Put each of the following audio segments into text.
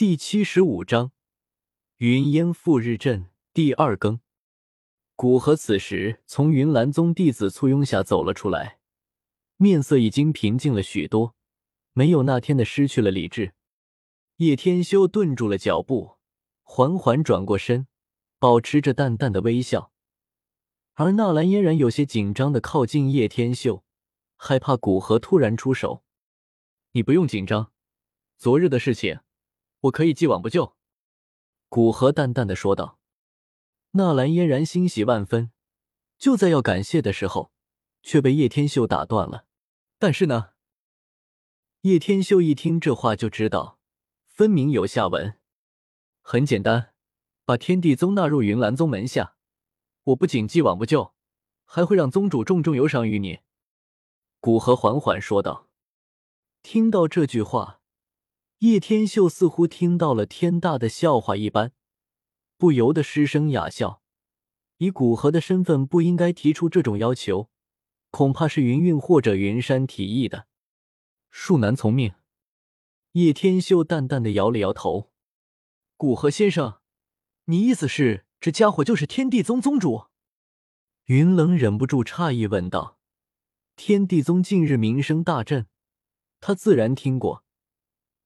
第七十五章云烟赴日阵第二更。古河此时从云岚宗弟子簇拥下走了出来，面色已经平静了许多，没有那天的失去了理智。叶天修顿住了脚步，缓缓转过身，保持着淡淡的微笑。而纳兰嫣然有些紧张的靠近叶天秀，害怕古河突然出手。你不用紧张，昨日的事情。我可以既往不咎。”古河淡淡的说道。纳兰嫣然欣喜万分，就在要感谢的时候，却被叶天秀打断了。但是呢？叶天秀一听这话就知道，分明有下文。很简单，把天地宗纳入云岚宗门下，我不仅既往不咎，还会让宗主重重有赏于你。”古河缓缓说道。听到这句话。叶天秀似乎听到了天大的笑话一般，不由得失声哑笑。以古河的身份，不应该提出这种要求，恐怕是云韵或者云山提议的。恕难从命。叶天秀淡淡的摇了摇头。古河先生，你意思是这家伙就是天地宗宗主？云冷忍不住诧异问道。天地宗近日名声大振，他自然听过。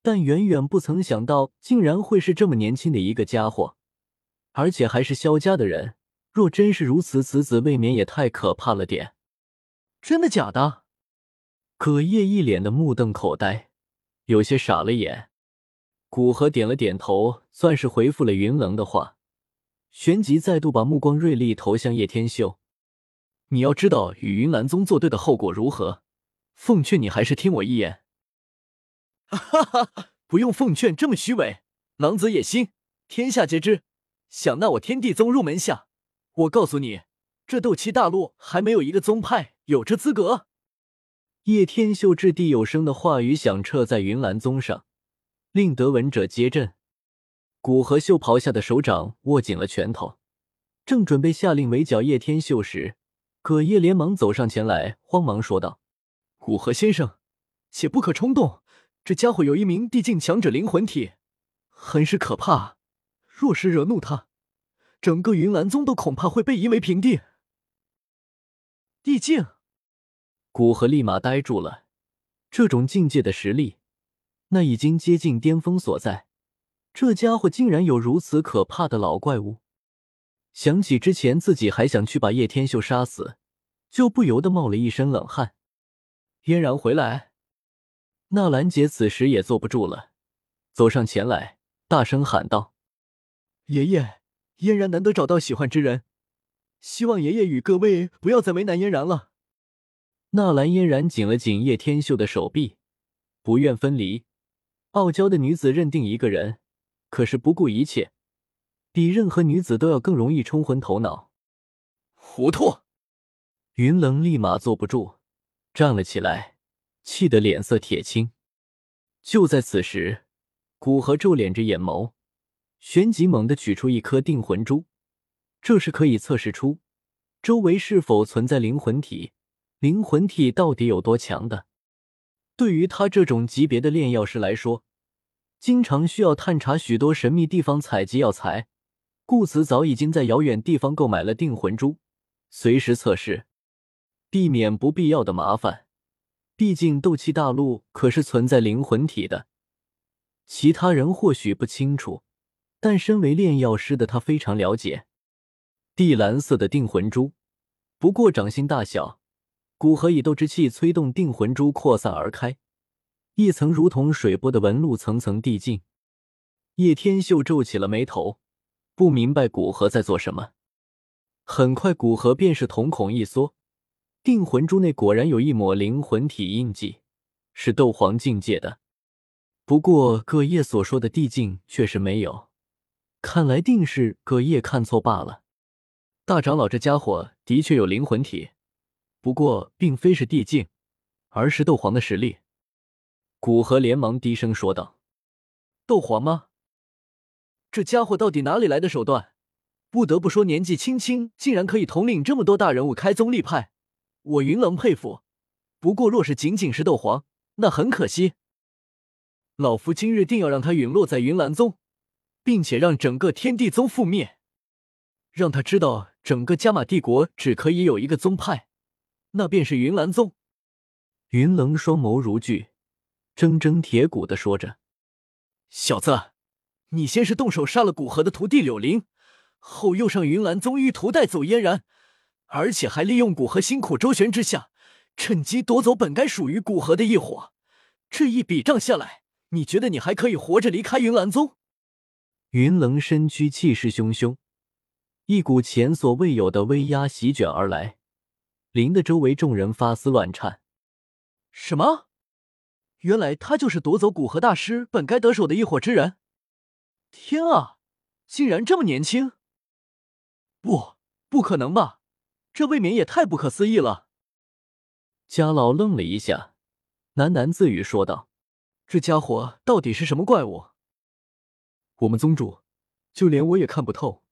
但远远不曾想到，竟然会是这么年轻的一个家伙，而且还是萧家的人。若真是如此，此子未免也太可怕了点。真的假的？葛叶一脸的目瞪口呆，有些傻了眼。古河点了点头，算是回复了云棱的话。旋即再度把目光锐利投向叶天秀：“你要知道与云岚宗作对的后果如何？奉劝你还是听我一言。”哈哈，不用奉劝这么虚伪，狼子野心，天下皆知。想纳我天地宗入门下，我告诉你，这斗气大陆还没有一个宗派有这资格。叶天秀掷地有声的话语响彻在云岚宗上，令得闻者皆震。古河袖袍下的手掌握紧了拳头，正准备下令围剿叶天秀时，葛叶连忙走上前来，慌忙说道：“古河先生，且不可冲动。”这家伙有一名地境强者灵魂体，很是可怕。若是惹怒他，整个云岚宗都恐怕会被夷为平地。地境，古河立马呆住了。这种境界的实力，那已经接近巅峰所在。这家伙竟然有如此可怕的老怪物。想起之前自己还想去把叶天秀杀死，就不由得冒了一身冷汗。嫣然回来。纳兰杰此时也坐不住了，走上前来，大声喊道：“爷爷，嫣然难得找到喜欢之人，希望爷爷与各位不要再为难嫣然了。”纳兰嫣然紧了紧叶天秀的手臂，不愿分离。傲娇的女子认定一个人，可是不顾一切，比任何女子都要更容易冲昏头脑。糊涂！云棱立马坐不住，站了起来。气得脸色铁青。就在此时，古河皱敛着眼眸，旋即猛地取出一颗定魂珠，这是可以测试出周围是否存在灵魂体，灵魂体到底有多强的。对于他这种级别的炼药师来说，经常需要探查许多神秘地方采集药材，故此早已经在遥远地方购买了定魂珠，随时测试，避免不必要的麻烦。毕竟斗气大陆可是存在灵魂体的，其他人或许不清楚，但身为炼药师的他非常了解。地蓝色的定魂珠，不过掌心大小，古河以斗之气催动定魂珠扩散而开，一层如同水波的纹路层层递进。叶天秀皱起了眉头，不明白古河在做什么。很快，古河便是瞳孔一缩。定魂珠内果然有一抹灵魂体印记，是斗皇境界的。不过葛叶所说的地境却是没有，看来定是葛叶看错罢了。大长老这家伙的确有灵魂体，不过并非是地境，而是斗皇的实力。古河连忙低声说道：“斗皇吗？这家伙到底哪里来的手段？不得不说，年纪轻轻竟然可以统领这么多大人物开宗立派。”我云龙佩服，不过若是仅仅是斗皇，那很可惜。老夫今日定要让他陨落在云岚宗，并且让整个天地宗覆灭，让他知道整个加玛帝国只可以有一个宗派，那便是云岚宗。云棱双眸如炬，铮铮铁骨的说着：“小子，你先是动手杀了古河的徒弟柳灵，后又上云岚宗欲图带走嫣然，而且还利用古河辛苦周旋之下，趁机夺走本该属于古河的一火。这一笔账下来，你觉得你还可以活着离开云岚宗？”云棱身躯气势汹汹，一股前所未有的威压席卷而来，令得周围众人发丝乱颤。什么？原来他就是夺走古河大师本该得手的一伙之人！天啊，竟然这么年轻！不，不可能吧？这未免也太不可思议了！家老愣了一下，喃喃自语说道：“这家伙到底是什么怪物？我们宗主，就连我也看不透。”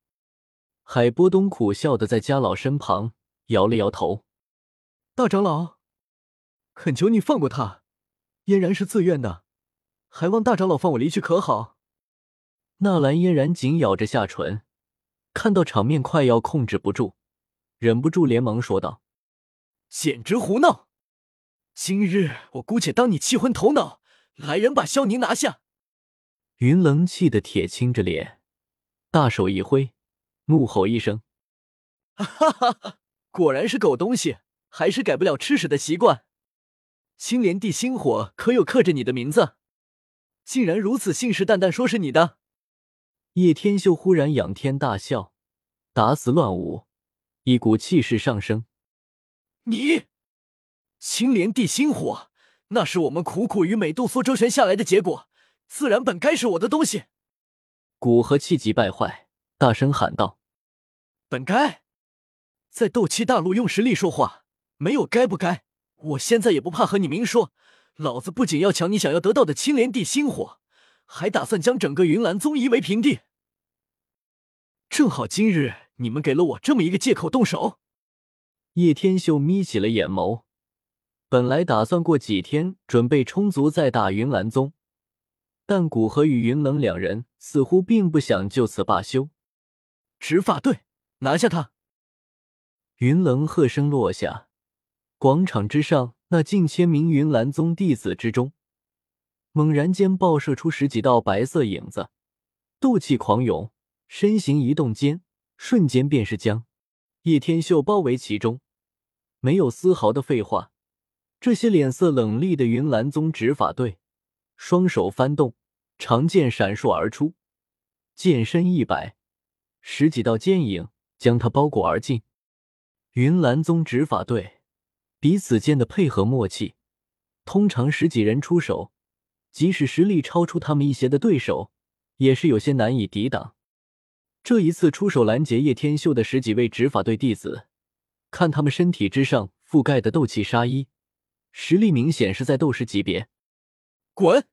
海波东苦笑的在家老身旁摇了摇头：“大长老。”恳求你放过他，嫣然是自愿的，还望大长老放我离去，可好？纳兰嫣然紧咬着下唇，看到场面快要控制不住，忍不住连忙说道：“简直胡闹！今日我姑且当你气昏头脑，来人把萧宁拿下！”云棱气得铁青着脸，大手一挥，怒吼一声：“哈哈哈！果然是狗东西，还是改不了吃屎的习惯！”青莲地心火可有刻着你的名字？竟然如此信誓旦旦说是你的！叶天秀忽然仰天大笑，打死乱舞，一股气势上升。你，青莲地心火，那是我们苦苦与美杜莎周旋下来的结果，自然本该是我的东西。古河气急败坏，大声喊道：“本该，在斗气大陆用实力说话，没有该不该。”我现在也不怕和你明说，老子不仅要抢你想要得到的青莲地心火，还打算将整个云岚宗夷为平地。正好今日你们给了我这么一个借口动手。叶天秀眯起了眼眸，本来打算过几天准备充足再打云岚宗，但古河与云冷两人似乎并不想就此罢休。执法队，拿下他！云冷喝声落下。广场之上，那近千名云岚宗弟子之中，猛然间爆射出十几道白色影子，斗气狂涌，身形移动间，瞬间便是将叶天秀包围其中。没有丝毫的废话，这些脸色冷厉的云岚宗执法队，双手翻动，长剑闪烁而出，剑身一摆，十几道剑影将他包裹而进。云岚宗执法队。彼此间的配合默契，通常十几人出手，即使实力超出他们一些的对手，也是有些难以抵挡。这一次出手拦截叶天秀的十几位执法队弟子，看他们身体之上覆盖的斗气杀衣，实力明显是在斗师级别。滚！